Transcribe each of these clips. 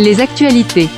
Les actualités.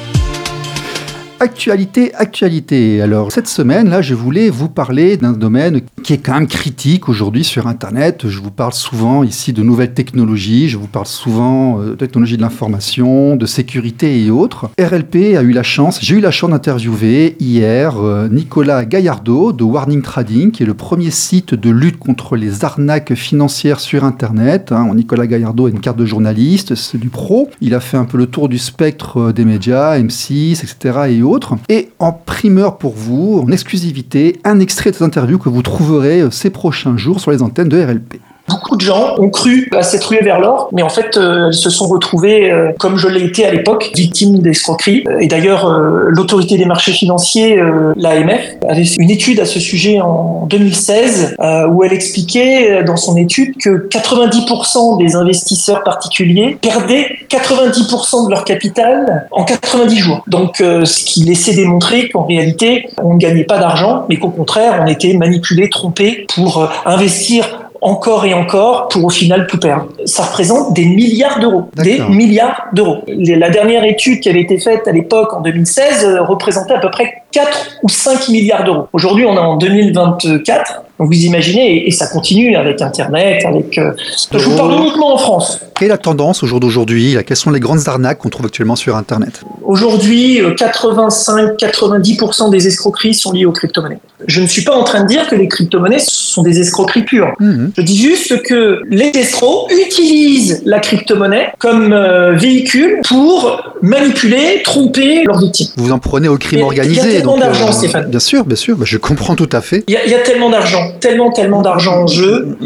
Actualité, actualité. Alors cette semaine, là, je voulais vous parler d'un domaine qui est quand même critique aujourd'hui sur Internet. Je vous parle souvent ici de nouvelles technologies, je vous parle souvent euh, de technologies de l'information, de sécurité et autres. RLP a eu la chance, j'ai eu la chance d'interviewer hier euh, Nicolas Gaillardeau de Warning Trading, qui est le premier site de lutte contre les arnaques financières sur Internet. Hein. Nicolas Gaillardeau a une carte de journaliste, c'est du pro. Il a fait un peu le tour du spectre euh, des médias, M6, etc. et autres. Et en primeur pour vous, en exclusivité, un extrait de cette interview que vous trouverez euh, ces prochains jours sur les antennes de RLP. Beaucoup de gens ont cru à cette ruée vers l'or, mais en fait, euh, elles se sont retrouvées, euh, comme je l'ai été à l'époque, victimes d'escroqueries. Et d'ailleurs, euh, l'autorité des marchés financiers, l'AMF, avait fait une étude à ce sujet en 2016, où elle expliquait dans son étude que 90% des investisseurs particuliers perdaient 90% de leur capital en 90 jours. Donc, ce qui laissait démontrer qu'en réalité, on ne gagnait pas d'argent, mais qu'au contraire, on était manipulé, trompé pour investir encore et encore pour au final tout perdre. Ça représente des milliards d'euros. Des milliards d'euros. La dernière étude qui avait été faite à l'époque en 2016 euh, représentait à peu près 4 ou 5 milliards d'euros. Aujourd'hui, on est en 2024. Donc vous imaginez, et, ça continue avec Internet, avec... Euh, je vous parle uniquement en France. Quelle est la tendance au jour d'aujourd'hui Quelles sont les grandes arnaques qu'on trouve actuellement sur Internet? Aujourd'hui, 85-90% euh, des escroqueries sont liées aux crypto-monnaies. Je ne suis pas en train de dire que les crypto-monnaies sont des escroqueries pures. Mhm. Je dis juste que les escrocs utilisent la crypto-monnaie comme euh, véhicule pour manipuler, tromper leurs victimes. Vous en prenez au crime organisé. Il y a tellement d'argent, euh, Stéphane. Bien sûr, bien sûr, je comprends tout à fait. Il y a, tellement d'argent, tellement, tellement d'argent en jeu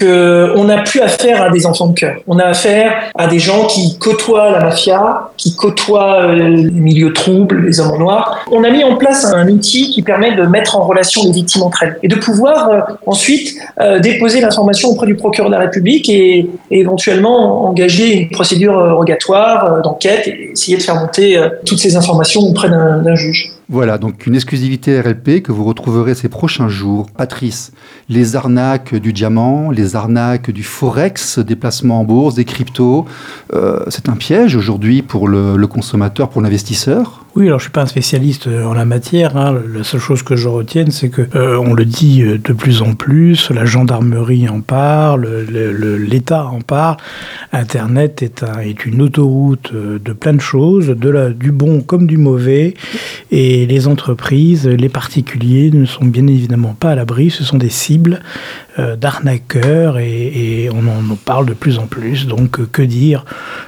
qu'on n'a plus affaire à des enfants de cœur. On a affaire à des gens qui côtoient la mafia, qui côtoient euh, les milieux troubles, les hommes en noir. On a mis en place un outil qui permet de mettre en relation les victimes entre elles et de pouvoir euh, ensuite déposer l'information auprès du procureur de la République et, éventuellement engager une procédure rogatoire d'enquête et essayer de faire monter toutes ces informations auprès d'un juge. Voilà, donc une exclusivité RLP que vous retrouverez ces prochains jours. Patrice, les arnaques du diamant, les arnaques du forex, des placements en bourse, des cryptos, euh, c'est un piège aujourd'hui pour le, consommateur, pour l'investisseur oui, alors je suis pas un spécialiste euh, en la matière. Hein. La seule chose que je retienne, c'est que euh, on le dit de plus en plus. La gendarmerie en parle, l'État en parle. Internet est, un, est, une autoroute de plein de choses, du bon comme du mauvais. Et les entreprises, les particuliers ne sont bien évidemment pas à l'abri. Ce sont des cibles euh, d'arnaqueurs et, on en parle de plus en plus. Donc euh, que dire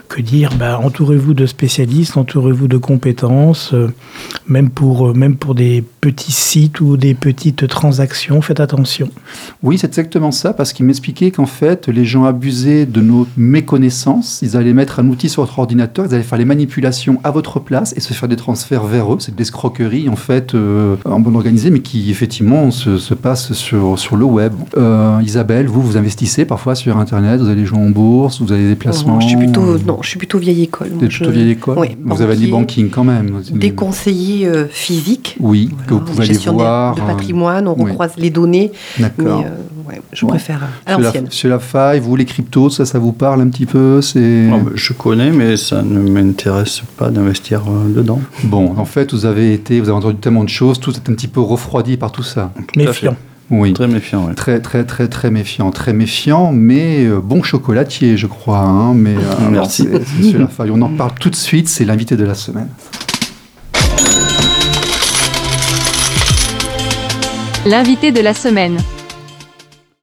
Que dire? Bah, Entourez-vous de spécialistes, entourez-vous de compétences, euh, même, pour, même pour des petits sites ou des petites transactions, faites attention. Oui, c'est exactement ça, parce qu'il m'expliquait qu'en fait, les gens abusaient de nos méconnaissances. Ils allaient mettre un outil sur votre ordinateur, ils allaient faire les manipulations à votre place et se faire des transferts vers eux. C'est des escroqueries, en fait, en bonne organisée, mais qui effectivement se, se passent sur, sur le web. Euh, Isabelle, vous, vous investissez parfois sur Internet, vous allez jouer en bourse, vous avez des placements je suis plutôt, Non, je suis plutôt vieille école. Vous êtes plutôt vieille école oui, Vous avez du banking quand même Des euh, physiques. Oui, que vous pouvez aller voir. de patrimoine, on recroise les données. D'accord. Mais euh, je préfère à l'ancienne. Chez la faille, vous, les cryptos, ça, ça vous parle un petit peu c'est... Ah, bah, je connais, mais ça ne m'intéresse pas d'investir dedans. Bon, en fait, vous avez été, vous avez entendu tellement de choses, tout est un petit peu refroidi par tout ça. Méfiant. Oui. Très méfiant. Très, très, très, très méfiant. Très méfiant, mais euh, bon chocolatier, je crois. Hein, mais, euh, Merci. On en parle tout de suite, c'est l'invité de la semaine. L'invité de la semaine.